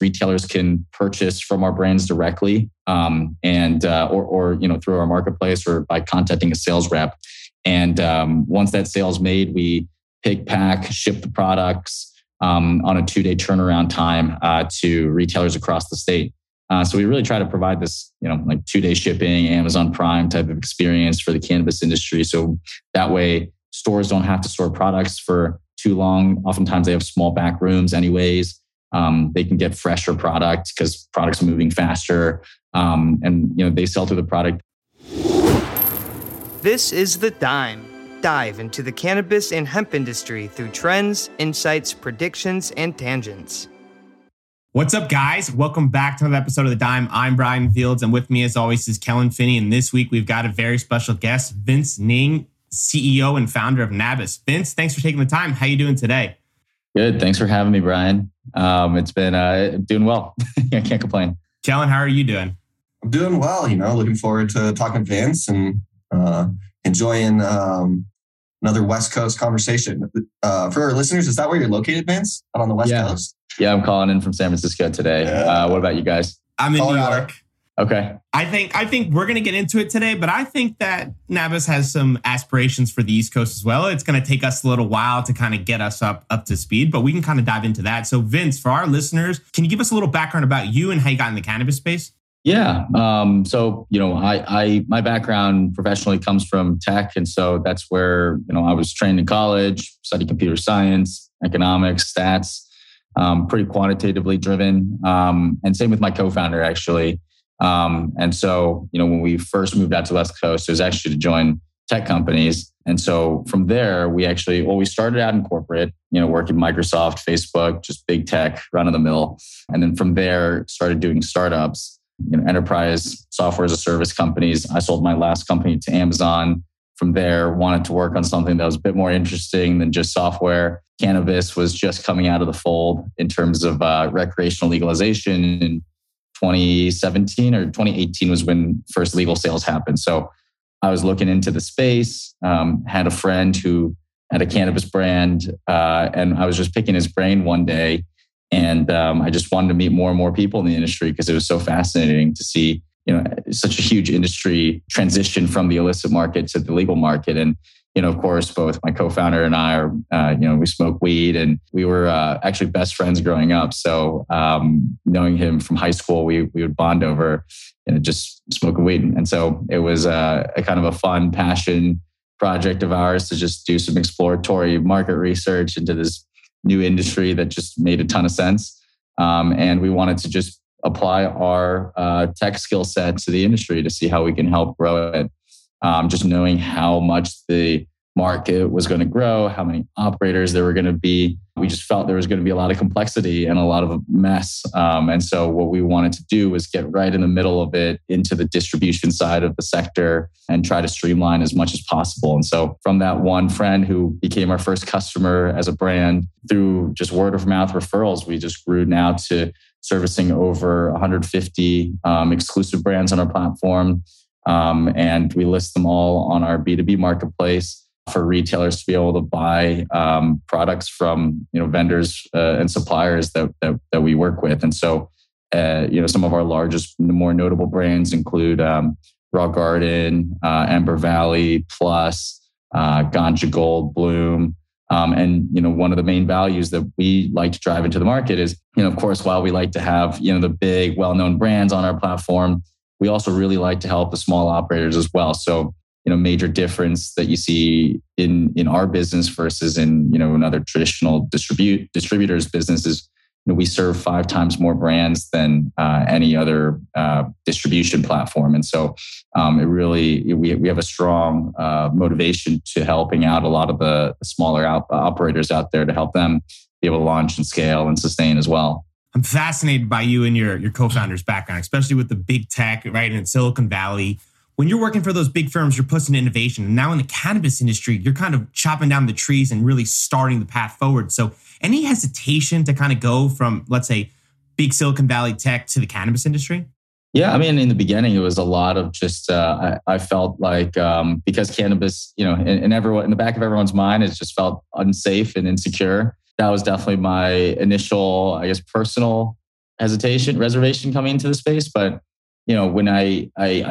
retailers can purchase from our brands directly um, and uh, or, or you know through our marketplace or by contacting a sales rep. And um, once that sale's made we pick pack ship the products um, on a two day turnaround time uh, to retailers across the state. Uh, so we really try to provide this you know like two day shipping amazon prime type of experience for the cannabis industry. So that way stores don't have to store products for too long. Oftentimes they have small back rooms anyways um, they can get fresher product because products are moving faster, um, and you know they sell through the product. This is the Dime. Dive into the cannabis and hemp industry through trends, insights, predictions, and tangents. What's up, guys? Welcome back to another episode of The Dime. I'm Brian Fields, and with me, as always, is Kellen Finney. And this week, we've got a very special guest, Vince Ning, CEO and founder of Nabis. Vince, thanks for taking the time. How are you doing today? Good. Thanks for having me, Brian. Um, it's been uh, doing well. I can't complain. Kellen, how are you doing? I'm doing well. You know, looking forward to talking to Vince and uh, enjoying um, another West Coast conversation. Uh, for our listeners, is that where you're located, Vince? Out on the West yeah. Coast? Yeah, I'm calling in from San Francisco today. Yeah. Uh, what about you guys? I'm in New York. Okay. I think I think we're gonna get into it today, but I think that Nabis has some aspirations for the East Coast as well. It's gonna take us a little while to kind of get us up up to speed, but we can kind of dive into that. So, Vince, for our listeners, can you give us a little background about you and how you got in the cannabis space? Yeah. Um, so you know, I, I my background professionally comes from tech, and so that's where you know I was trained in college, studied computer science, economics, stats, um, pretty quantitatively driven. Um, and same with my co-founder, actually. Um, and so, you know, when we first moved out to West Coast, it was actually to join tech companies. And so from there, we actually, well, we started out in corporate, you know, working Microsoft, Facebook, just big tech, run of the mill. And then from there, started doing startups, you know, enterprise software as a service companies. I sold my last company to Amazon. From there, wanted to work on something that was a bit more interesting than just software. Cannabis was just coming out of the fold in terms of uh, recreational legalization and 2017 or 2018 was when first legal sales happened. So I was looking into the space, um, had a friend who had a cannabis brand, uh, and I was just picking his brain one day. And um, I just wanted to meet more and more people in the industry because it was so fascinating to see, you know, such a huge industry transition from the illicit market to the legal market. And you know, of course, both my co-founder and I are, uh, you know, we smoke weed and we were uh, actually best friends growing up. So um, knowing him from high school, we we would bond over, you know, just smoking weed. And so it was uh, a kind of a fun passion project of ours to just do some exploratory market research into this new industry that just made a ton of sense. Um, and we wanted to just apply our uh, tech skill set to the industry to see how we can help grow it um, just knowing how much the market was going to grow, how many operators there were going to be. We just felt there was going to be a lot of complexity and a lot of mess. Um, and so, what we wanted to do was get right in the middle of it into the distribution side of the sector and try to streamline as much as possible. And so, from that one friend who became our first customer as a brand through just word of mouth referrals, we just grew now to servicing over 150 um, exclusive brands on our platform. Um, and we list them all on our B2B marketplace for retailers to be able to buy um, products from you know vendors uh, and suppliers that, that, that we work with. And so, uh, you know, some of our largest, more notable brands include um, Raw Garden, uh, Ember Valley, Plus, uh, Ganja Gold, Bloom. Um, and you know, one of the main values that we like to drive into the market is, you know, of course, while we like to have you know the big, well-known brands on our platform, we also really like to help the small operators as well. So, you know, major difference that you see in in our business versus in you know another traditional distribute distributors businesses. You know, we serve five times more brands than uh, any other uh, distribution platform, and so um, it really we we have a strong uh, motivation to helping out a lot of the smaller operators out there to help them be able to launch and scale and sustain as well. I'm fascinated by you and your, your co-founder's background, especially with the big tech, right? In Silicon Valley. When you're working for those big firms, you're pushing innovation. And now in the cannabis industry, you're kind of chopping down the trees and really starting the path forward. So any hesitation to kind of go from, let's say, big Silicon Valley tech to the cannabis industry? Yeah, I mean, in the beginning, it was a lot of just. Uh, I, I, felt like um, because cannabis, you know, in everyone in the back of everyone's mind, it just felt unsafe and insecure that was definitely my initial, I guess, personal hesitation, reservation coming into the space. But you know, when I, I,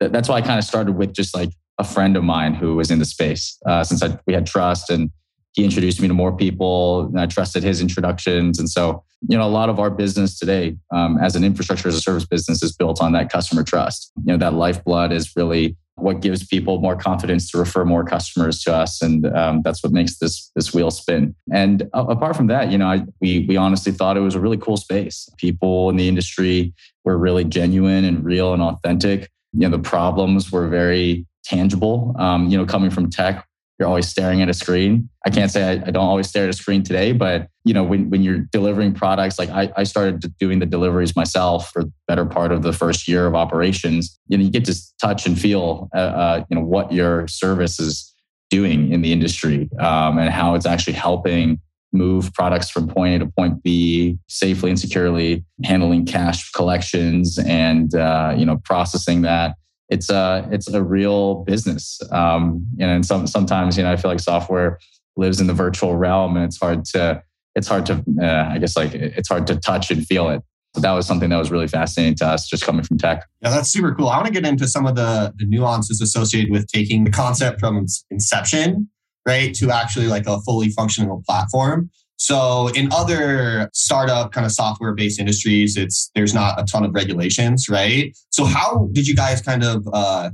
I that's why I kind of started with just like a friend of mine who was in the space uh, since I, we had trust and he introduced me to more people and I trusted his introductions. And so, you know, a lot of our business today um, as an infrastructure as a service business is built on that customer trust. You know, that lifeblood is really what gives people more confidence to refer more customers to us, and um, that's what makes this this wheel spin. And uh, apart from that, you know, I, we we honestly thought it was a really cool space. People in the industry were really genuine and real and authentic. You know, the problems were very tangible. Um, you know, coming from tech, you're always staring at a screen. I can't say I, I, don't always stare at a screen today, but you know, when, when you're delivering products, like I, I started doing the deliveries myself for the better part of the first year of operations, you know, you get to touch and feel, uh, uh, you know, what your service is doing in the industry um, and how it's actually helping move products from point A to point B safely and securely, handling cash collections and, uh, you know, processing that it's a it's a real business. Um, and some sometimes you know I feel like software lives in the virtual realm, and it's hard to it's hard to uh, I guess like it's hard to touch and feel it. So that was something that was really fascinating to us, just coming from tech. Yeah, that's super cool. I want to get into some of the the nuances associated with taking the concept from inception, right, to actually like a fully functional platform. So in other startup kind of software based industries, it's there's not a ton of regulations, right? So how did you guys kind of uh,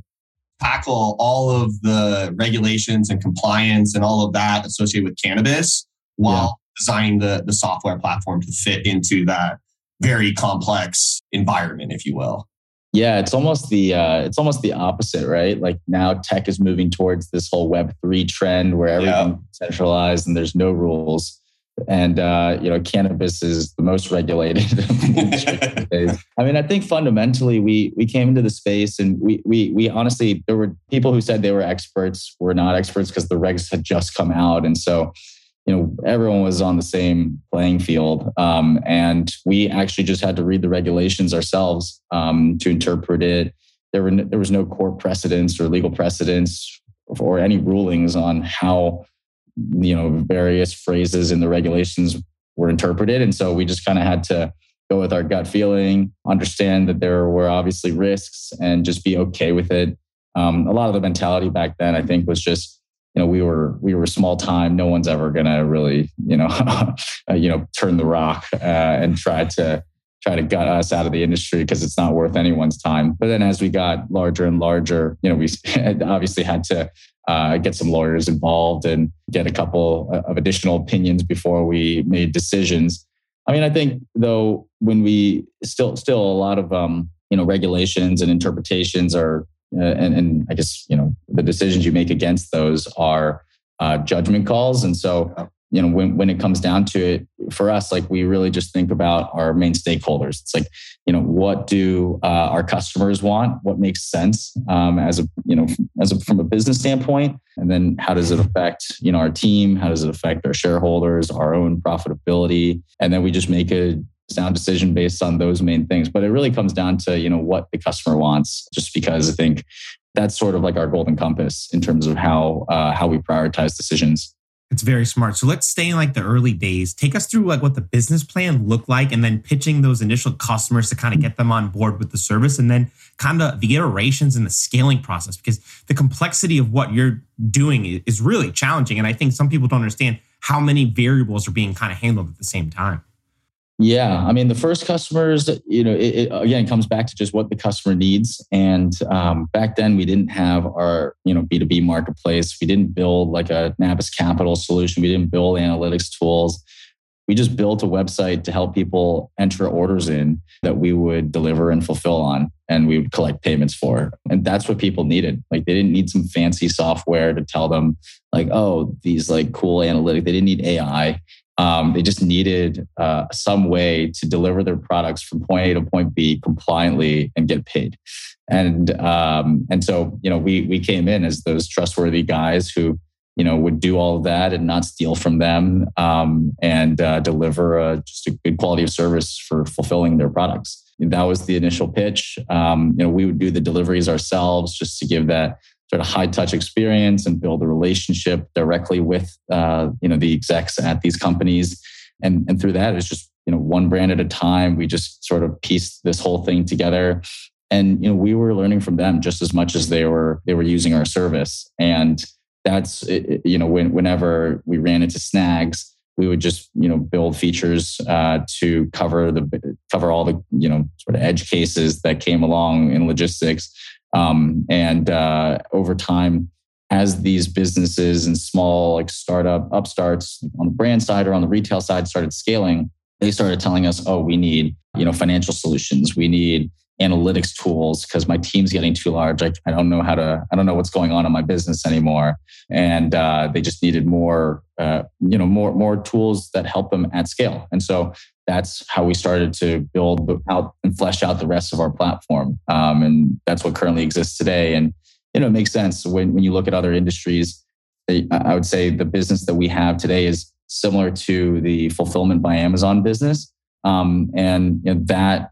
tackle all of the regulations and compliance and all of that associated with cannabis while yeah. designing the the software platform to fit into that very complex environment, if you will? Yeah, it's almost the uh, it's almost the opposite, right? Like now tech is moving towards this whole Web three trend where everything's yeah. centralized and there's no rules and uh, you know cannabis is the most regulated i mean i think fundamentally we we came into the space and we we we honestly there were people who said they were experts were not experts because the regs had just come out. And so you know everyone was on the same playing field. Um, and we actually just had to read the regulations ourselves um, to interpret it. There were there was no court precedents or legal precedents or any rulings on how you know various phrases in the regulations were interpreted. And so we just kind of had to go with our gut feeling understand that there were obviously risks and just be okay with it. Um, a lot of the mentality back then i think was just you know we were we were small time. No one's ever gonna really you know uh, you know turn the rock uh, and try to try to gut us out of the industry because it's not worth anyone's time. But then as we got larger and larger you know we obviously had to uh, get some lawyers involved and get a couple of additional opinions before we made decisions. I mean, I think though when we still still a lot of um, you know regulations and interpretations are, uh, and, and I guess you know the decisions you make against those are uh, judgment calls, and so you know when, when it comes down to it for us like we really just think about our main stakeholders. It's like you know what do uh, our customers want? What makes sense um, as a you know as a, from a business standpoint? And then how does it affect you know our team? How does it affect our shareholders our own profitability? And then we just make a sound decision based on those main things. But it really comes down to you know what the customer wants just because i think that's sort of like our golden compass in terms of how uh, how we prioritize decisions it's very smart. So let's stay in like the early days. Take us through like what the business plan looked like and then pitching those initial customers to kind of mm-hmm. get them on board with the service and then kind of the iterations and the scaling process because the complexity of what you're doing is really challenging. And I think some people don't understand how many variables are being kind of handled at the same time. Yeah, I mean, the first customers, you know, it, it again comes back to just what the customer needs. And um, back then, we didn't have our, you know, B two B marketplace. We didn't build like a Nabis Capital solution. We didn't build analytics tools. We just built a website to help people enter orders in that we would deliver and fulfill on, and we would collect payments for. And that's what people needed. Like they didn't need some fancy software to tell them, like, oh, these like cool analytics. They didn't need AI um, they just needed uh, some way to deliver their products from point A to point B compliantly and get paid. And um, and so you know we we came in as those trustworthy guys who you know would do all of that and not steal from them um, and uh, deliver a, just a good quality of service for fulfilling their products. that was the initial pitch. Um, you know we would do the deliveries ourselves just to give that sort of high touch experience and build a relationship directly with uh, you know the execs at these companies and and through that it's just you know, one brand at a time. We just sort of pieced this whole thing together. And you know, we were learning from them just as much as they were they were using our service. And that's you know, when, whenever we ran into snags, we would just you know build features uh, to cover the cover all the you know sort of edge cases that came along in logistics um, and uh, over time as these businesses and small like startup upstarts on the brand side or on the retail side started scaling they started telling us oh we need you know financial solutions. We need analytics tools because my team's getting too large. I, I don't know how to, I don't know what's going on in my business anymore. And uh, they just needed more, uh, you know, more, more tools that help them at scale. And so that's how we started to build out and flesh out the rest of our platform. Um, and that's what currently exists today. And, you know, it makes sense when, when you look at other industries. I would say the business that we have today is similar to the fulfillment by Amazon business. Um, and you know, that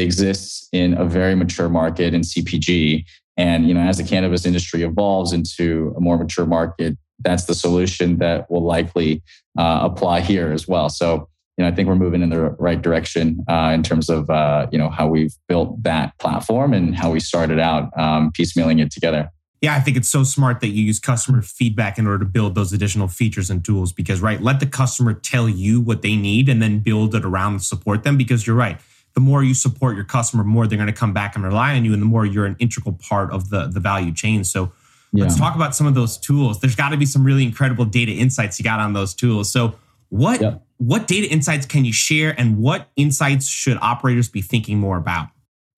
exists in a very mature market in CPG. And you know, as the cannabis industry evolves into a more mature market, that's the solution that will likely uh, apply here as well. So, you know, I think we're moving in the right direction uh, in terms of uh, you know how we've built that platform and how we started out um, piecemealing it together. Yeah, I think it's so smart that you use customer feedback in order to build those additional features and tools because, right, let the customer tell you what they need and then build it around and support them because you're right the more you support your customer, more they're going to come back and rely on you, and the more you're an integral part of the, the value chain. So yeah. let's talk about some of those tools. There's got to be some really incredible data insights you got on those tools. So what yeah. what data insights can you share, and what insights should operators be thinking more about?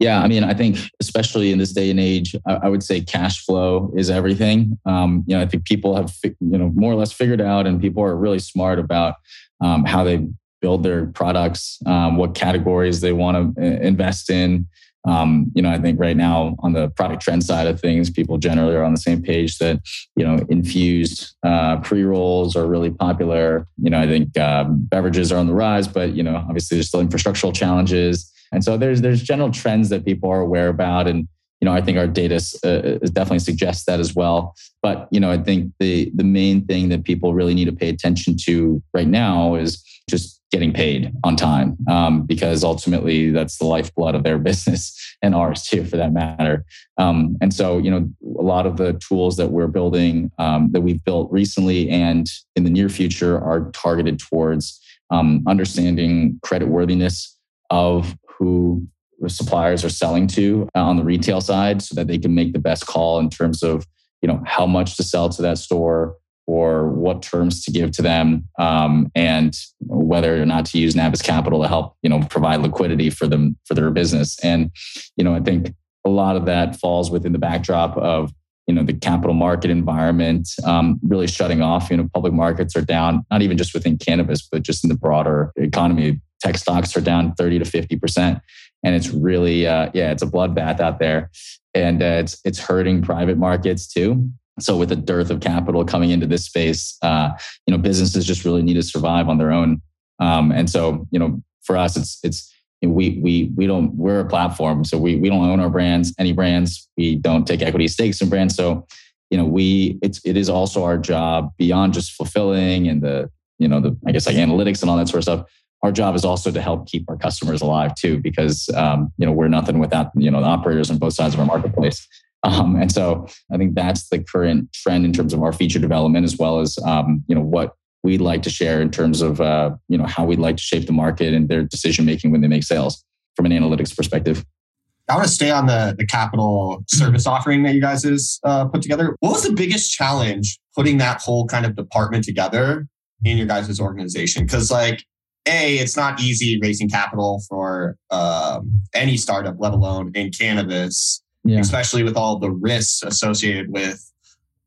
Yeah, I mean, I think especially in this day and age, I, would say cash flow is everything. Um, you know, I think people have you know more or less figured out, and people are really smart about um, how they build their products, um, what categories they want to uh, invest in. Um, you know, I think right now on the product trend side of things, people generally are on the same page that you know infused uh, pre rolls are really popular. You know, I think um, beverages are on the rise, but you know, obviously there's still infrastructural challenges, and so there's there's general trends that people are aware about, and you know, I think our data uh, definitely suggests that as well. But you know, I think the the main thing that people really need to pay attention to right now is just getting paid on time um, because ultimately that's the lifeblood of their business and ours too for that matter. Um, and so you know a lot of the tools that we're building um, that we've built recently and in the near future are targeted towards um, understanding credit worthiness of who the suppliers are selling to uh, on the retail side so that they can make the best call in terms of you know how much to sell to that store or what terms to give to them um, and whether or not to use Nabis Capital to help you know provide liquidity for them for their business. And you know I think a lot of that falls within the backdrop of you know the capital market environment um, really shutting off. You know public markets are down, not even just within cannabis, but just in the broader economy. Tech stocks are down thirty to fifty percent, and it's really uh, yeah it's a bloodbath out there, and uh, it's it's hurting private markets too. So with a dearth of capital coming into this space, uh, you know, businesses just really need to survive on their own. Um, and so, you know, for us, it's it's we we we don't we're a platform, so we we don't own our brands, any brands. We don't take equity stakes in brands. So, you know, we it's it is also our job beyond just fulfilling and the you know the I guess like analytics and all that sort of stuff. Our job is also to help keep our customers alive too, because um, you know we're nothing without you know the operators on both sides of our marketplace. Um, and so I think that's the current trend in terms of our feature development, as well as um, you know what we'd like to share in terms of uh, you know how we'd like to shape the market and their decision making when they make sales from an analytics perspective. I want to stay on the the capital service offering that you guys has uh, put together. What was the biggest challenge putting that whole kind of department together in your guys' organization? Because like a, it's not easy raising capital for um, any startup, let alone in cannabis yeah. especially with all the risks associated with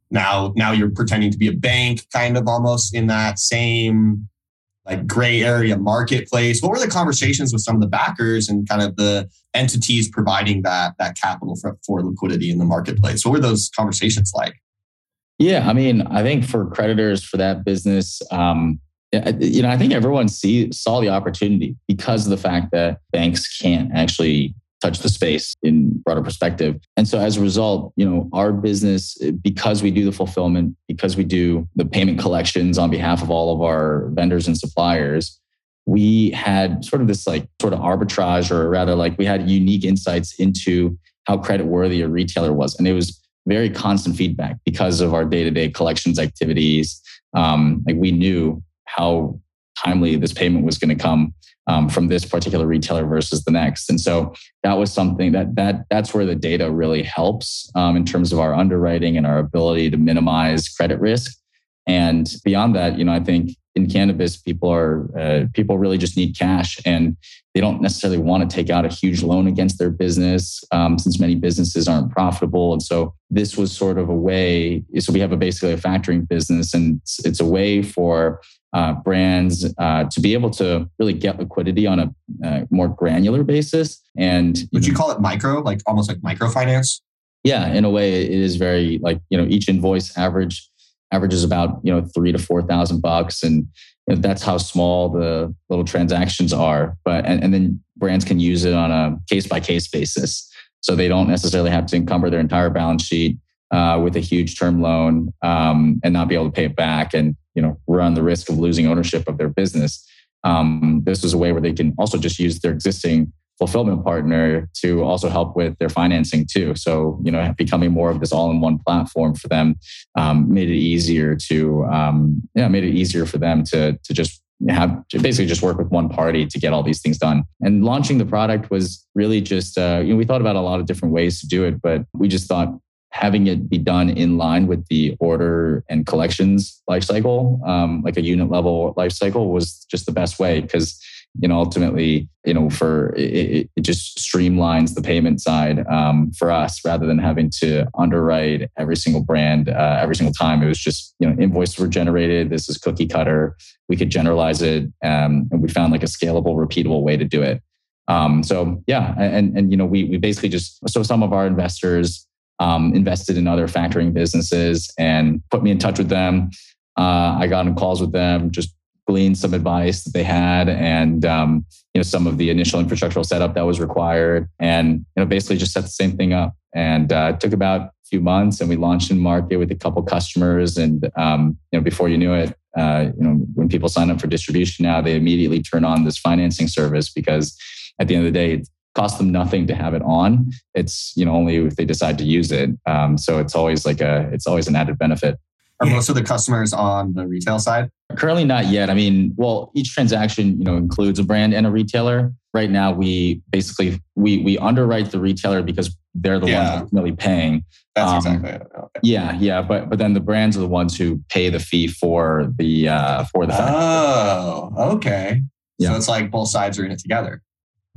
now now you're pretending to be a bank kind of almost in that same like gray area marketplace. What were the conversations with some of the backers and kind of the entities providing that that capital for, for liquidity in the marketplace? What were those conversations like? Yeah i mean i think for creditors for that business um, you know i think everyone see saw the opportunity because of the fact that banks can't actually touch the space in broader perspective. And so as a result, you know, our business, because we do the fulfillment, because we do the payment collections on behalf of all of our vendors and suppliers, we had sort of this like sort of arbitrage, or rather, like we had unique insights into how credit worthy a retailer was. And it was very constant feedback because of our day to day collections activities. Um, like we knew how timely this payment was going to come um, from this particular retailer versus the next. And so that was something that that that's where the data really helps um, in terms of our underwriting and our ability to minimize credit risk. And beyond that, you know, I think in cannabis, people are uh, people really just need cash, and they don't necessarily want to take out a huge loan against their business, um, since many businesses aren't profitable. And so this was sort of a way. So we have a basically a factoring business, and it's, it's a way for uh, brands uh, to be able to really get liquidity on a uh, more granular basis. And would you, you call it micro, like almost like microfinance? Yeah, in a way, it is very like you know each invoice average averages about you know three to four thousand bucks, and that's how small the little transactions are. But and, and then brands can use it on a case by case basis, so they don't necessarily have to encumber their entire balance sheet uh, with a huge term loan um, and not be able to pay it back, and you know run the risk of losing ownership of their business. Um, this is a way where they can also just use their existing fulfillment partner to also help with their financing too. So, you know, becoming more of this all-in-one platform for them um, made it easier to, um, yeah, made it easier for them to to just have to basically just work with one party to get all these things done. And launching the product was really just, uh, you know, we thought about a lot of different ways to do it, but we just thought having it be done in line with the order and collections lifecycle, um, like a unit level lifecycle, was just the best way because you know ultimately you know for it, it just streamlines the payment side um, for us rather than having to underwrite every single brand uh, every single time. It was just you know invoices were generated. This is cookie cutter. We could generalize it um, and we found like a scalable repeatable way to do it. Um, so yeah and and you know we we basically just so some of our investors um, invested in other factoring businesses and put me in touch with them. Uh, I got in calls with them, just glean some advice that they had and um, you know some of the initial infrastructural setup that was required and you know basically just set the same thing up. And uh, it took about a few months and we launched in market with a couple customers and um, you know before you knew it uh, you know when people sign up for distribution now they immediately turn on this financing service because at the end of the day it costs them nothing to have it on. It's you know only if they decide to use it. Um, so it's always like a it's always an added benefit are most of the customers on the retail side? Currently not yet. I mean, well, each transaction, you know, includes a brand and a retailer. Right now, we basically we we underwrite the retailer because they're the yeah. ones ultimately paying. That's um, exactly it. Okay. Yeah, yeah, but but then the brands are the ones who pay the fee for the uh for the. Oh, okay. Yeah. So it's like both sides are in it together.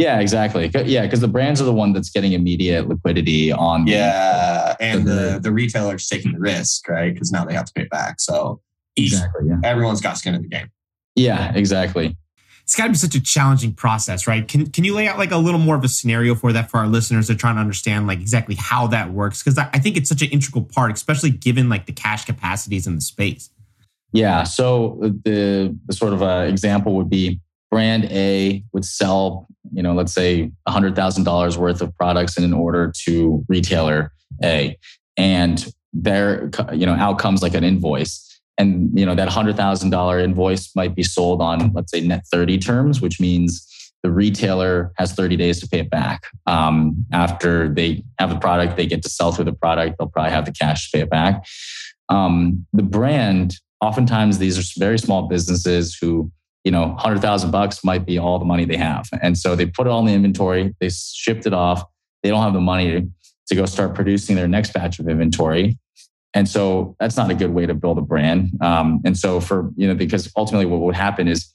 Yeah, exactly. Yeah, because the brands are the one that's getting immediate liquidity on. Yeah, the, and the, the, the retailer's taking the risk, right? Because now they have to pay it back. So exactly, yeah. everyone's got skin in the game. Yeah, exactly. It's got to be such a challenging process, right? Can Can you lay out like a little more of a scenario for that for our listeners to try to understand like exactly how that works? Because I think it's such an integral part, especially given like the cash capacities in the space. Yeah. So the, the sort of uh, example would be brand A would sell, you know, let's say $100,000 worth of products in an order to retailer A. And there, you know, out comes like an invoice. And, you know, that $100,000 invoice might be sold on, let's say, net 30 terms, which means the retailer has 30 days to pay it back. Um, after they have the product, they get to sell through the product, they'll probably have the cash to pay it back. Um, the brand, oftentimes, these are very small businesses who you know, 100,000 bucks might be all the money they have. And so they put it all in the inventory, they shipped it off. They don't have the money to, to go start producing their next batch of inventory. And so that's not a good way to build a brand. Um, and so for, you know, because ultimately what would happen is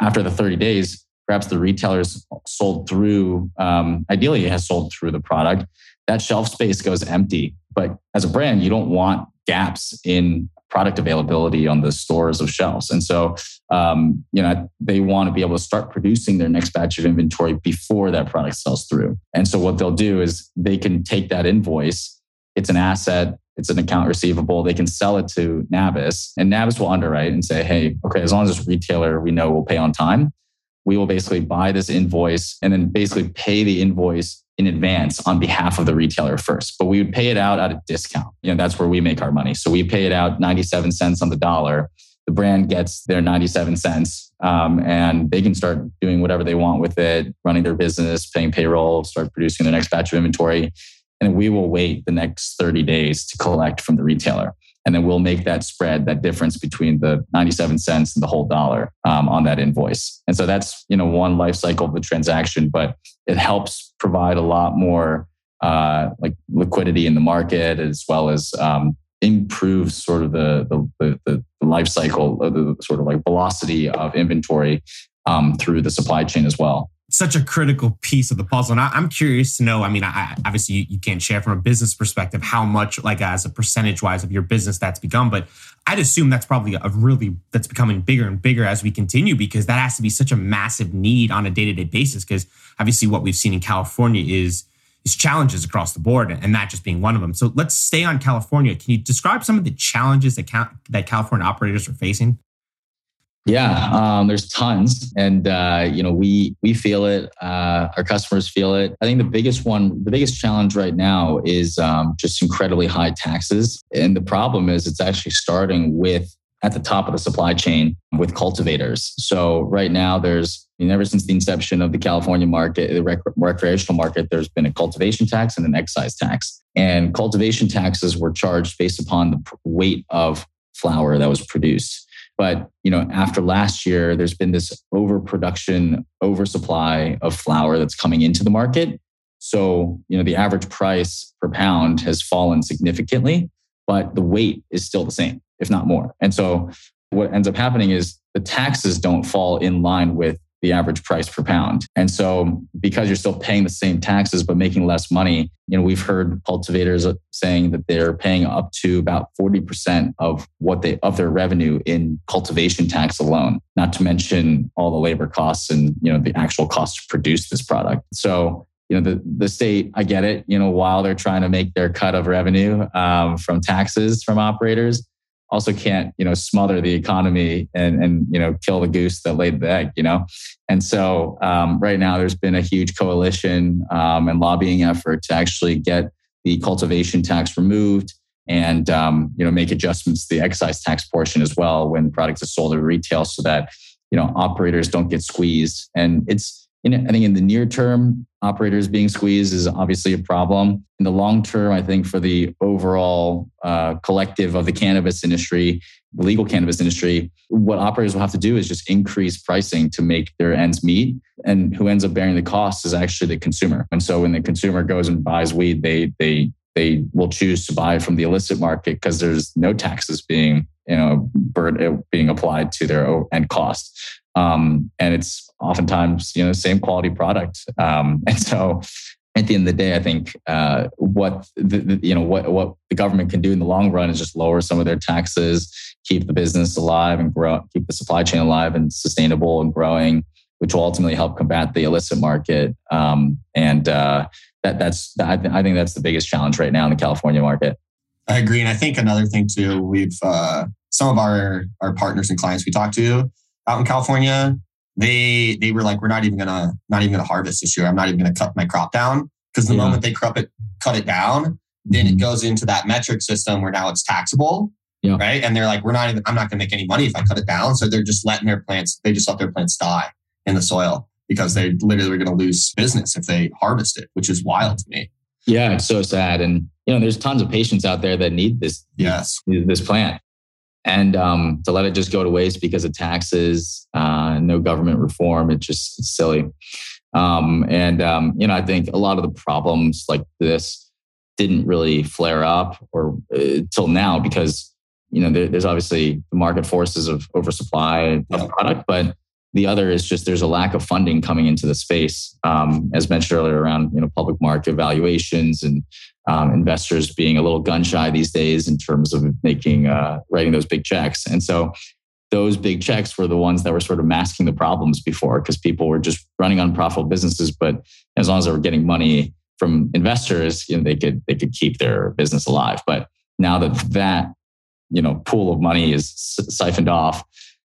after the 30 days, perhaps the retailers sold through, um, ideally has sold through the product. That shelf space goes empty. But as a brand, you don't want gaps in product availability on the stores of shelves. And so, um, you know, they want to be able to start producing their next batch of inventory before that product sells through. And so, what they'll do is they can take that invoice, it's an asset, it's an account receivable, they can sell it to Nabis, and Nabis will underwrite and say, hey, okay, as long as this retailer we know will pay on time, we will basically buy this invoice and then basically pay the invoice in advance on behalf of the retailer first, but we would pay it out at a discount. You know, that's where we make our money. So we pay it out 97 cents on the dollar the brand gets their 97 cents um, and they can start doing whatever they want with it, running their business, paying payroll, start producing their next batch of inventory. And we will wait the next 30 days to collect from the retailer. And then we'll make that spread, that difference between the 97 cents and the whole dollar um, on that invoice. And so that's, you know, one life cycle of the transaction, but it helps provide a lot more uh, like liquidity in the market as well as um, improves sort of the, the, the, life cycle the sort of like velocity of inventory um, through the supply chain as well such a critical piece of the puzzle. And I, am curious to know. I mean, I, obviously you, you, can't share from a business perspective how much, like as a percentage wise of your business that's become, but I'd assume that's probably a really that's becoming bigger and bigger as we continue because that has to be such a massive need on a day to day basis. Because obviously, what we've seen in California is is challenges across the board, and that just being one of them. So let's stay on California. Can you describe some of the challenges that that California operators are facing? Yeah, um, there's tons, and uh, you know we we feel it. Uh, our customers feel it. I think the biggest one, the biggest challenge right now is um, just incredibly high taxes, and the problem is it's actually starting with at the top of the supply chain with cultivators. So right now, there's I mean, ever since the inception of the California market, the rec- recreational market, there's been a cultivation tax and an excise tax. And cultivation taxes were charged based upon the weight of flower that was produced. But you know, after last year, there's been this overproduction, oversupply of flower that's coming into the market. So you know, the average price per pound has fallen significantly, but the weight is still the same, if not more. And so what ends up happening is the taxes don't fall in line with the average price per pound. And so because you're still paying the same taxes but making less money, you know, we've heard cultivators saying that they're paying up to about 40% of what they of their revenue in cultivation tax alone, not to mention all the labor costs and, you know, the actual cost to produce this product. So you know the, the state i get it you know while they're trying to make their cut of revenue um, from taxes from operators also can't you know smother the economy and and you know kill the goose that laid the egg you know? And so um, right now there's been a huge coalition um, and lobbying effort to actually get the cultivation tax removed and um, you know make adjustments to the excise tax portion as well when products are sold at retail so that you know operators don't get squeezed. And it's I think in the near term, operators being squeezed is obviously a problem. In the long term, I think for the overall uh, collective of the cannabis industry, the legal cannabis industry, what operators will have to do is just increase pricing to make their ends meet. And who ends up bearing the cost is actually the consumer. And so when the consumer goes and buys weed, they they they will choose to buy from the illicit market because there's no taxes being you know being applied to their end cost um, and it's oftentimes you know same quality product. Um, and so at the end of the day, I think uh, what the, the, you know what what the government can do in the long run is just lower some of their taxes, keep the business alive and grow, keep the supply chain alive and sustainable and growing, which will ultimately help combat the illicit market. Um, and uh, that that's I, th- I, think that's the biggest challenge right now in the California market. I agree, and I think another thing too, we've uh, some of our our partners and clients we talk to out in California, they they were like, we're not even gonna not even gonna harvest this year. I'm not even gonna cut my crop down because the yeah. moment they crop it, cut it down, then mm-hmm. it goes into that Metrc system where now it's taxable. Yeah. Right. And they're like, we're not even, I'm not going to make any money if I cut it down. So they're just letting their plants, they just let their plants die in the soil because they literally are going to lose business if they harvest it, which is wild to me. Yeah, it's so sad. And you know, there's tons of patients out there that need this, yes, this plant and um, to let it just go to waste because of taxes, uh, no government reform, it's just it's silly. Um, and um, you know, I think a lot of the problems like this didn't really flare up or uh, till now because you know there, there's obviously the market forces of oversupply of product, but the other is just there's a lack of funding coming into the space, um, as mentioned earlier, around you know public market valuations and um, investors being a little gun shy these days in terms of making uh, writing those big checks. And so those big checks were the ones that were sort of masking the problems before because people were just running unprofitable businesses. But as long as they were getting money from investors, you know, they could they could keep their business alive. But now that that you know pool of money is siphoned off,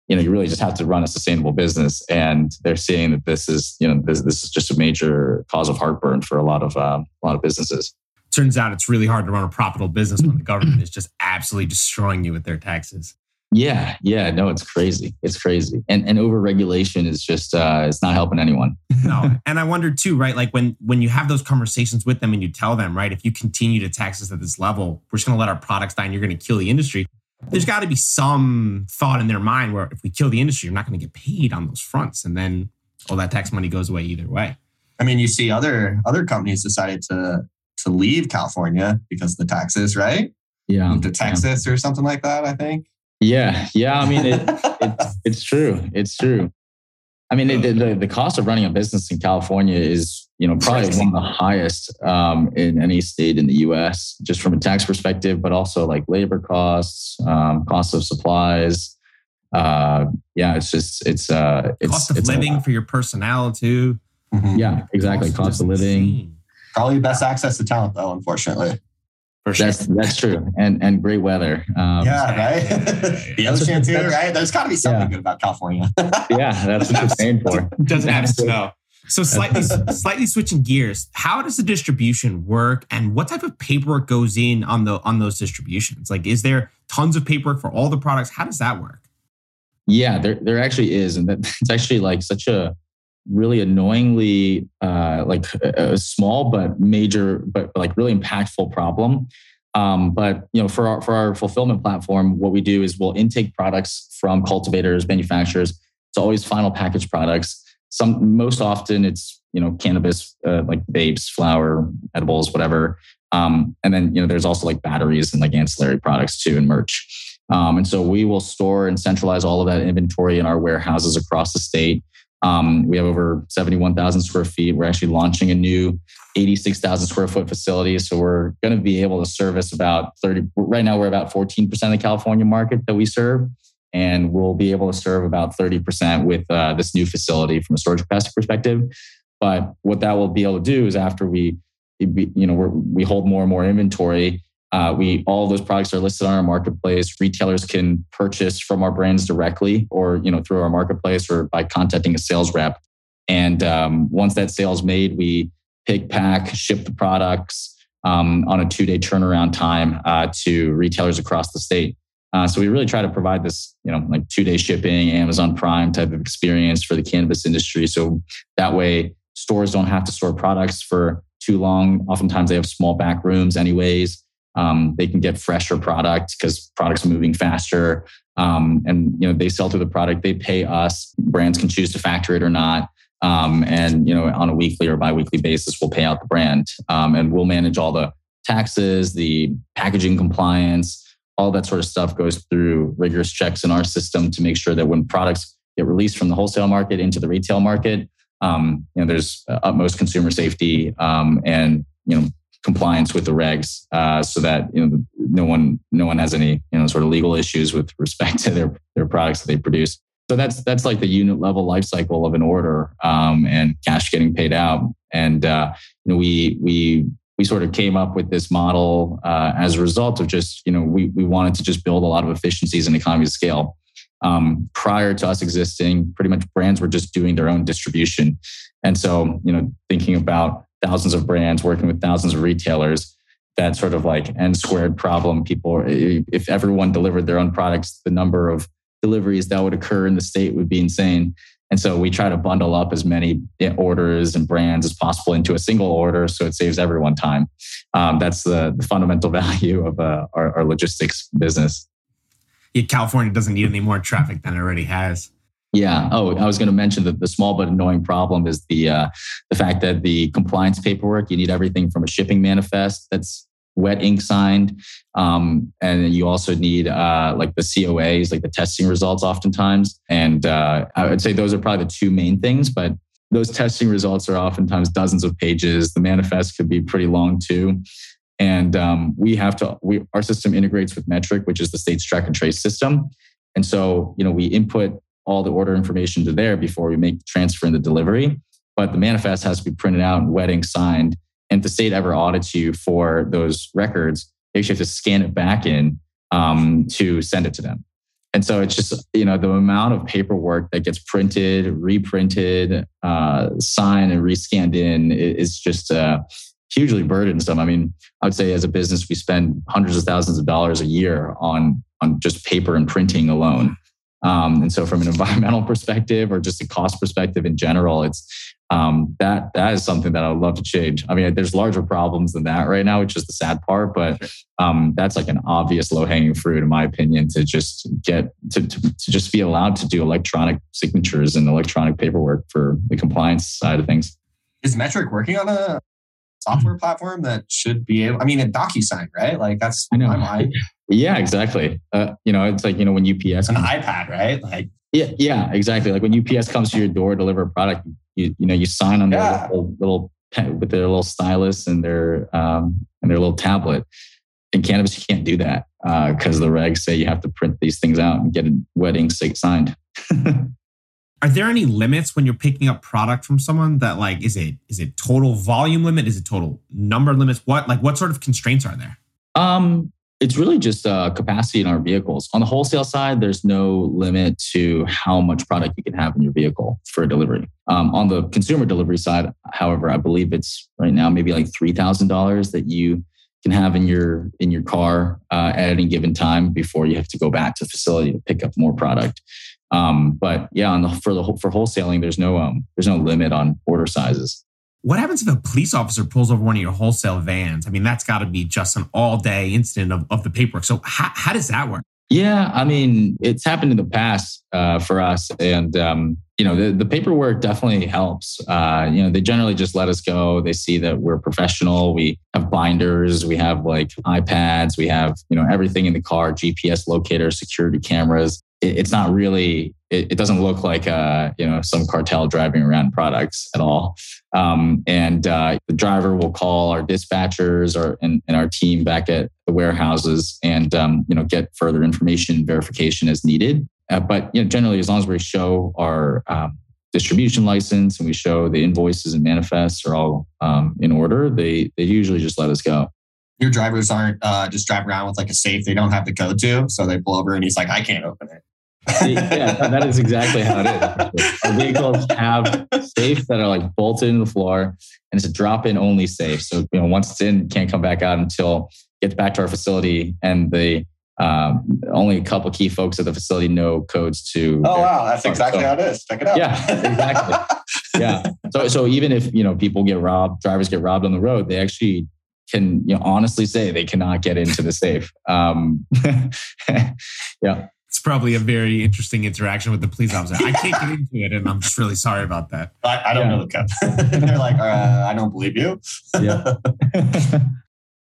you know you really just have to run a sustainable business. And they're seeing that this is you know this this is just a major cause of heartburn for a lot of uh, a lot of businesses turns out it's really hard to run a profitable business when the government is just absolutely destroying you with their taxes. Yeah, yeah, no, it's crazy. It's crazy, and and over regulation is just uh, it's not helping anyone. no, and I wonder too, right? Like when when you have those conversations with them and you tell them, right, if you continue to tax us at this level, we're just going to let our products die and you're going to kill the industry. There's got to be some thought in their mind where if we kill the industry, you're not going to get paid on those fronts, and then all that tax money goes away either way. I mean, you see other other companies decided to to leave California because of the taxes, right? Yeah, Move to Texas yeah. or something like that. I think. Yeah, yeah. I mean, it, it's it's true. It's true. I mean, it, the the cost of running a business in California is you know probably one of the highest um, in any state in the U.S. Just from a tax perspective, but also like labor costs, um, cost of supplies. Uh, yeah, it's just it's uh, it's cost of it's living for your personnel too. Mm-hmm. Yeah, exactly. Cost, cost of living. Insane. Probably best access to talent though, unfortunately. For sure. That's that's true, and and great weather. Um, yeah, right. the ocean too, right? There's got to be something yeah. good about California. yeah, that's what you're paying for. Doesn't have to snow. So slightly slightly switching gears, how does the distribution work, and what type of paperwork goes in on the on those distributions? Like, is there tons of paperwork for all the products? How does that work? Yeah, there there actually is, and that, it's actually like such a really annoyingly uh, like a, a, small but major but like really impactful problem um, but you know for our for our fulfillment platform what we do is we'll intake products from cultivators manufacturers it's always final package products some most often it's you know cannabis uh, like vapes flower edibles whatever um, and then you know there's also like batteries and like ancillary products too and merch um, and so we will store and centralize all of that inventory in our warehouses across the state um, we have over 71,000 square feet. We're actually launching a new 86,000 square foot facility. So we're going to be able to service about 30. Right now, we're about 14% of the California market that we serve. And we'll be able to serve about 30% with uh, this new facility from a storage capacity perspective. But what that will be able to do is after we, you know, we hold more and more inventory, uh, we all those products are listed on our marketplace. Retailers can purchase from our brands directly, or you know through our marketplace, or by contacting a sales rep. And um, once that sale is made, we pick, pack, ship the products um, on a two-day turnaround time uh, to retailers across the state. Uh, so we really try to provide this, you know, like two-day shipping, Amazon Prime type of experience for the cannabis industry. So that way, stores don't have to store products for too long. Oftentimes, they have small back rooms, anyways. Um, they can get fresher product because products are moving faster. Um, and you know they sell through the product. They pay us. Brands can choose to factor it or not. Um, and you know on a weekly or biweekly basis, we'll pay out the brand, um, and we'll manage all the taxes, the packaging compliance, all that sort of stuff goes through rigorous checks in our system to make sure that when products get released from the wholesale market into the retail market, um, you know there's utmost consumer safety um, and you know compliance with the regs uh, so that you know no one no one has any you know sort of legal issues with respect to their their products that they produce. So that's that's like the unit level life cycle of an order um, and cash getting paid out. And uh, you know we we we sort of came up with this model uh, as a result of just you know we we wanted to just build a lot of efficiencies and economies of scale. Um, prior to us existing pretty much brands were just doing their own distribution. And so you know thinking about thousands of brands working with thousands of retailers that sort of like n squared problem people if everyone delivered their own products the number of deliveries that would occur in the state would be insane and so we try to bundle up as many orders and brands as possible into a single order so it saves everyone time. Um, that's the, the, fundamental value of uh, our, our logistics business. Yeah, california doesn't need any more traffic than it already has. Yeah. Oh, I was going to mention that the small but annoying problem is the uh, the fact that the compliance paperwork you need everything from a shipping manifest that's wet ink signed, um, and you also need uh, like the COAs, like the testing results, oftentimes. And uh, I would say those are probably the two main things, but those testing results are oftentimes dozens of pages. The manifest could be pretty long too. And um, we have to, we, our system integrates with Metrc, which is the state's track and trace system. And so, you know, we input all the order information to there before we make the transfer and the delivery. But the manifest has to be printed out and wet ink signed. And if the state ever audits you for those records, they actually have to scan it back in um, to send it to them. And so it's just, you know, the amount of paperwork that gets printed, reprinted, uh, signed, and rescanned in is just a hugely burdensome. I mean, I would say as a business, we spend hundreds of thousands of dollars a year on on just paper and printing alone. Um, and so, from an environmental perspective or just a cost perspective in general, it's um, that that is something that I would love to change. I mean, there's larger problems than that right now, which is the sad part. But um, that's like an obvious low hanging fruit, in my opinion, to just get to, to, to just be allowed to do electronic signatures and electronic paperwork for the compliance side of things. Is Metrc working on a software platform that should be able? I mean, a DocuSign, right? Like that's I know. my mind. Yeah, exactly. Uh, you know, it's like you know when UPS An iPad, right? Like Yeah, yeah, exactly. Like when UPS comes to your door, deliver a product, you you know you sign on their little, little with their little stylus and their um and their little tablet. In cannabis, you can't do that because the regs say you have to print these things out and get a wet ink sig- signed. Are there any limits when you're picking up product from someone that like is it is it total volume limit? Is it total number limits? What like what sort of constraints are there? Um, it's really just uh, capacity in our vehicles. On the wholesale side, there's no limit to how much product you can have in your vehicle for delivery. Um, on the consumer delivery side, however, I believe it's right now maybe like three thousand dollars that you can have in your in your car uh, at any given time before you have to go back to the facility to pick up more product. Um, but yeah, on the, for the for wholesaling, there's no um, there's no limit on order sizes. What happens if a police officer pulls over one of your wholesale vans? I mean, that's got to be just an all day incident of, of the paperwork. So how, how does that work? Yeah, I mean, it's happened in the past uh, for us, and um, you know, the, the paperwork definitely helps. Uh, you know, they generally just let us go. They see that we're professional. We have binders, we have like iPads, we have you know everything in the car, GPS locator, security cameras. It, it's not really. It, it doesn't look like uh, you know some cartel driving around products at all. Um, and uh, the driver will call our dispatchers or and, and our team back at the warehouses and um, you know get further information verification as needed. Uh, but you know, generally, as long as we show our um, distribution license and we show the invoices and manifests are all um, in order, they they usually just let us go. your drivers aren't uh, just driving around with like a safe they don't have the code to, so they pull over and he's like, I can't open it. Yeah, that is exactly how it is. Our vehicles have safes that are like bolted into the floor, and it's a drop-in only safe. So you know, once it's in, can't come back out until it gets back to our facility, and the um, only a couple key folks at the facility know codes to. Oh wow, that's exactly so- how it is. Check it out. Yeah, exactly. yeah. So so even if you know people get robbed, drivers get robbed on the road, they actually can you know honestly say they cannot get into the safe. Um, yeah. It's probably a very interesting interaction with the police officer. I can't get into it, and I'm just really sorry about that. I, I don't Yeah. know the code. They're like, uh, I don't believe you. Yeah.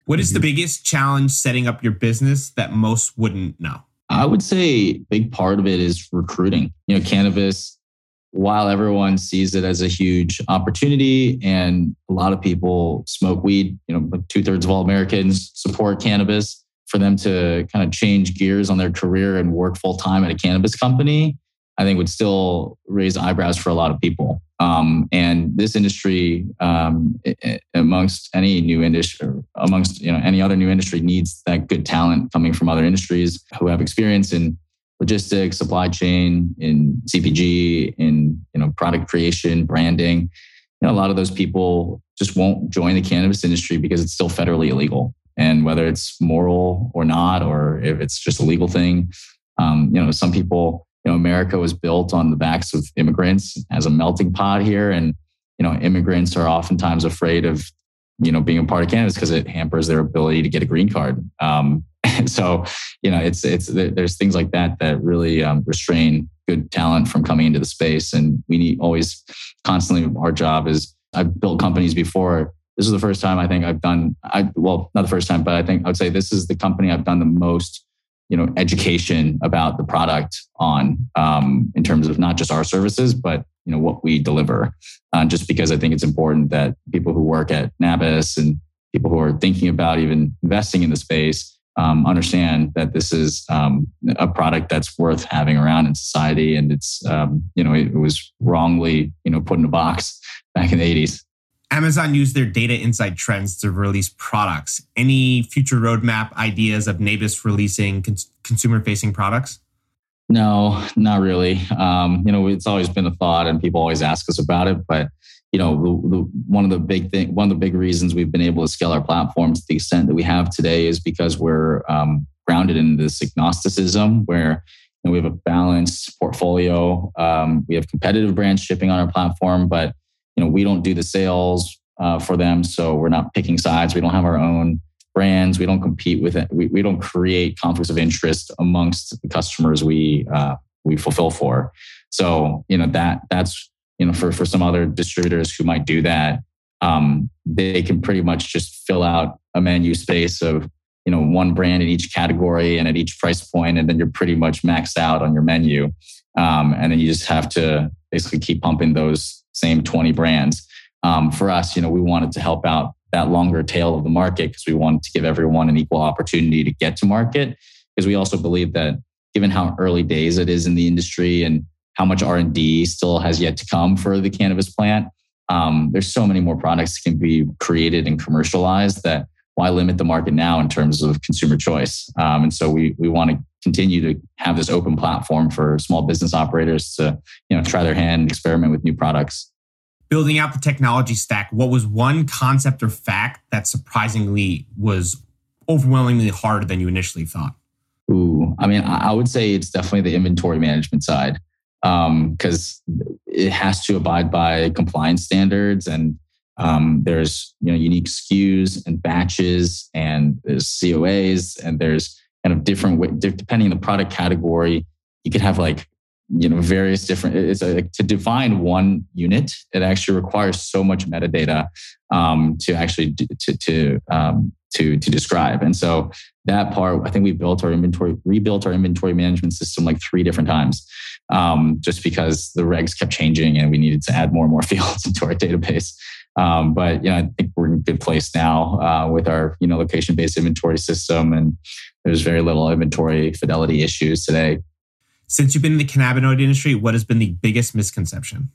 What is the biggest challenge setting up your business that most wouldn't know? I would say a big part of it is recruiting. You know, cannabis, while everyone sees it as a huge opportunity and a lot of people smoke weed, you know, two thirds of all Americans support cannabis. For them to kind of change gears on their career and work full time at a cannabis company, I think would still raise eyebrows for a lot of people. Um, and this industry, um, i- i- amongst any new industry, amongst you know any other new industry, needs that good talent coming from other industries who have experience in logistics, supply chain, in CPG, in you know product creation, branding. You know, a lot of those people just won't join the cannabis industry because it's still federally illegal. And whether it's moral or not, or if it's just a legal thing, um, you know, some people you know, America was built on the backs of immigrants as a melting pot here. And, you know, immigrants are oftentimes afraid of, you know, being a part of Canada because it hampers their ability to get a green card. Um, so, you know, it's, it's, there's things like that that really um, restrain good talent from coming into the space. And we need always constantly, our job is I've built companies before. This is the first time I think I've done, I, well, not the first time, but I think I would say this is the company I've done the most you know education about the product on um, in terms of not just our services but you know what we deliver. Uh, just because i think it's important that people who work at nabis and people who are thinking about even investing in the space um, understand that this is um, a product that's worth having around in society. And it's um, you know it, it was wrongly you know put in a box back in the 80s Amazon used their data insight trends to release products. Any future roadmap ideas of Nabis releasing cons- consumer facing products? No, not really. Um, you know, it's always been a thought, and people always ask us about it. But you know, the, the, one of the big thing, one of the big reasons we've been able to scale our platforms to the extent that we have today is because we're um, grounded in this agnosticism where you know, we have a balanced portfolio. Um, we have competitive brands shipping on our platform, but you know, we don't do the sales uh, for them, so we're not picking sides. We don't have our own brands. We don't compete with it. We, we don't create conflicts of interest amongst the customers we uh, we fulfill for. So you know that that's you know for for some other distributors who might do that, um, they can pretty much just fill out a menu space of you know one brand in each category and at each price point, and then you're pretty much maxed out on your menu. Um, and then you just have to basically keep pumping those same 20 brands. Um, for us, you know, we wanted to help out that longer tail of the market because we wanted to give everyone an equal opportunity to get to market. Because we also believe that given how early days it is in the industry and how much R&D still has yet to come for the cannabis plant, um, there's so many more products that can be created and commercialized that why limit the market now in terms of consumer choice? Um, and so we we want to continue to have this open platform for small business operators to you know try their hand, and experiment with new products. Building out the technology stack, what was one concept or fact that surprisingly was overwhelmingly harder than you initially thought? Ooh, I mean, I would say it's definitely the inventory management side because um, it has to abide by compliance standards and um, there's you know unique SKUs and batches and there's COAs and there's kind of different way, depending on the product category you could have like you know various different it's like to define one unit it actually requires so much metadata um, to actually to to um, to to describe. And so that part i think we built our inventory rebuilt our inventory management system like three different times um, just because the regs kept changing and we needed to add more and more fields into our database. Um, but you know i think we're in a good place now uh, with our you know location based inventory system and there's very little inventory fidelity issues today. Since you've been in the cannabinoid industry what has been the biggest misconception?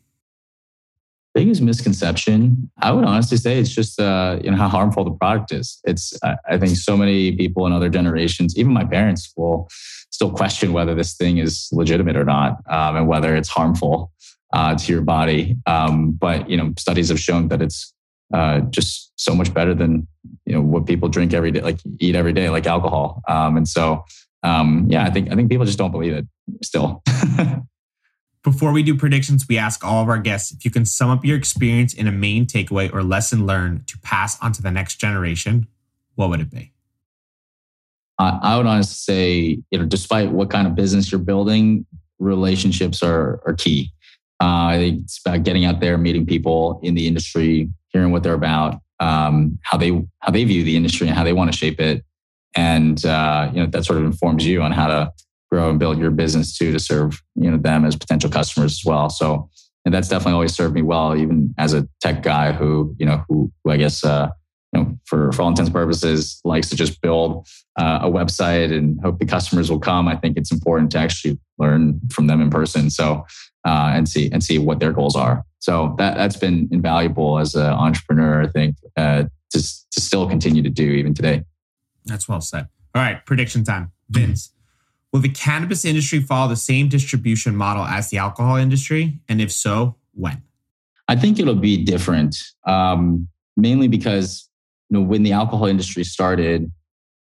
Biggest misconception i would honestly say it's just uh, you know how harmful the product is. It's i think so many people in other generations even my parents will still question whether this thing is legitimate or not um, and whether it's harmful uh, to your body. Um, but you know studies have shown that it's uh, just so much better than you know what people drink every day like eat every day like alcohol um, and so um, yeah i think i think people just don't believe it still Before we do predictions, we ask all of our guests if you can sum up your experience in a main takeaway or lesson learned to pass on to the next generation, what would it be? I would honestly say, you know, despite what kind of business you're building, relationships are, are key. Uh, I think it's about getting out there, meeting people in the industry, hearing what they're about, um, how they how they view the industry and how they want to shape it, and uh, you know that sort of informs you on how to grow and build your business too to serve you know them as potential customers as well. So and that's definitely always served me well, even as a tech guy who you know who, who I guess uh, you know for for all intents and purposes likes to just build uh, a website and hope the customers will come. I think it's important to actually learn from them in person. So uh, and see and see what their goals are. So that that's been invaluable as an entrepreneur. I think uh, to to still continue to do even today. That's well said. All right, prediction time, Vince. Will the cannabis industry follow the same distribution model as the alcohol industry? And if so, when? I think it'll be different, um, mainly because you know when the alcohol industry started,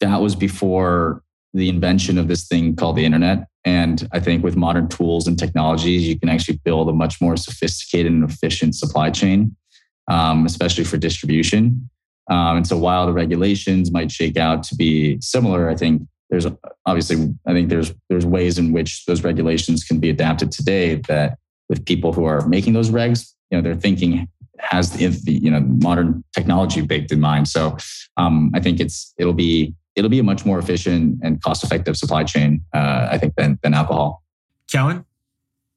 that was before the invention of this thing called the internet. And I think with modern tools and technologies, you can actually build a much more sophisticated and efficient supply chain, um, especially for distribution. Um, and so while the regulations might shake out to be similar, I think there's obviously I think there's there's ways in which those regulations can be adapted today that with people who are making those regs, you know, their thinking has the, you know modern technology baked in mind. So um, I think it's it'll be it'll be a much more efficient and cost effective supply chain. Uh, I think than than alcohol. Kellen,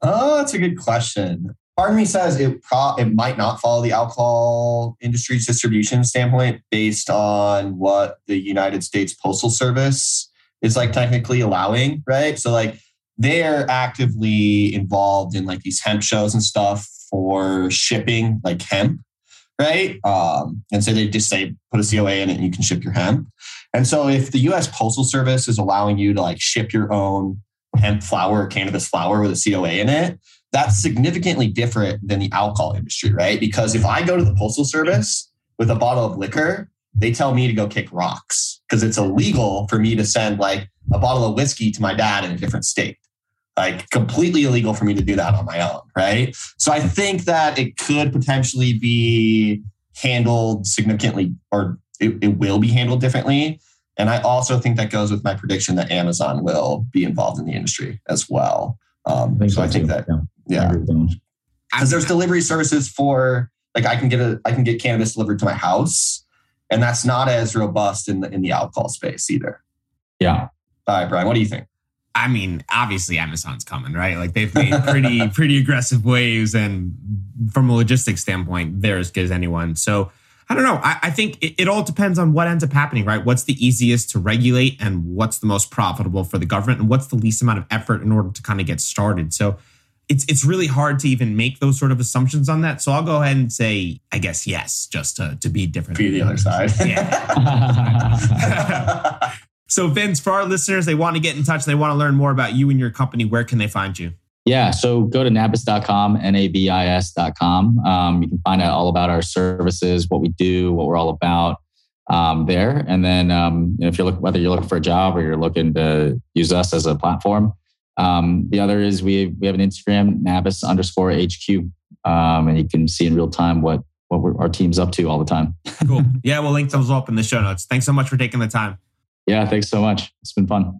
oh, that's a good question. Part of me says it pro- it might not follow the alcohol industry's distribution standpoint based on what the United States Postal Service is like technically allowing, right? So like they're actively involved in like these hemp shows and stuff for shipping like hemp, right? Um, and so they just say put a COA in it and you can ship your hemp. And so if the US Postal Service is allowing you to like ship your own hemp flower or cannabis flower with a COA in it, that's significantly different than the alcohol industry, right? Because if I go to the postal service with a bottle of liquor, they tell me to go kick rocks because it's illegal for me to send like a bottle of whiskey to my dad in a different state. Like completely illegal for me to do that on my own, right? So I think that it could potentially be handled significantly or it, it will be handled differently. And I also think that goes with my prediction that Amazon will be involved in the industry as well. Um, I so I think that, yeah, because there's delivery services for like I can get a I can get cannabis delivered to my house, and that's not as robust in the in the alcohol space either. Yeah. All right, Brian, what do you think? I mean, obviously Amazon's coming, right? Like they've made pretty pretty aggressive waves, and from a logistics standpoint, they're as good as anyone. So I don't know. I, I think it, it, all depends on what ends up happening, right? What's the easiest to regulate, and what's the most profitable for the government, and what's the least amount of effort in order to kind of get started. So it's it's really hard to even make those sort of assumptions on that. So I'll go ahead and say, I guess yes, just to to be different. Be the other side. Yeah. so Vince, for our listeners, they want to get in touch, they want to learn more about you and your company. Where can they find you? Yeah, so go to nabis.com, N-A-B-I-S.com. Um, you can find out all about our services, what we do, what we're all about um, there. And then um, you know, if you're looking, whether you're looking for a job or you're looking to use us as a platform, um, the other is we we have an Instagram, Nabis underscore HQ, um, and you can see in real time what what our team's up to all the time. cool. Yeah, we'll link those up in the show notes. Thanks so much for taking the time. Yeah, thanks so much. It's been fun.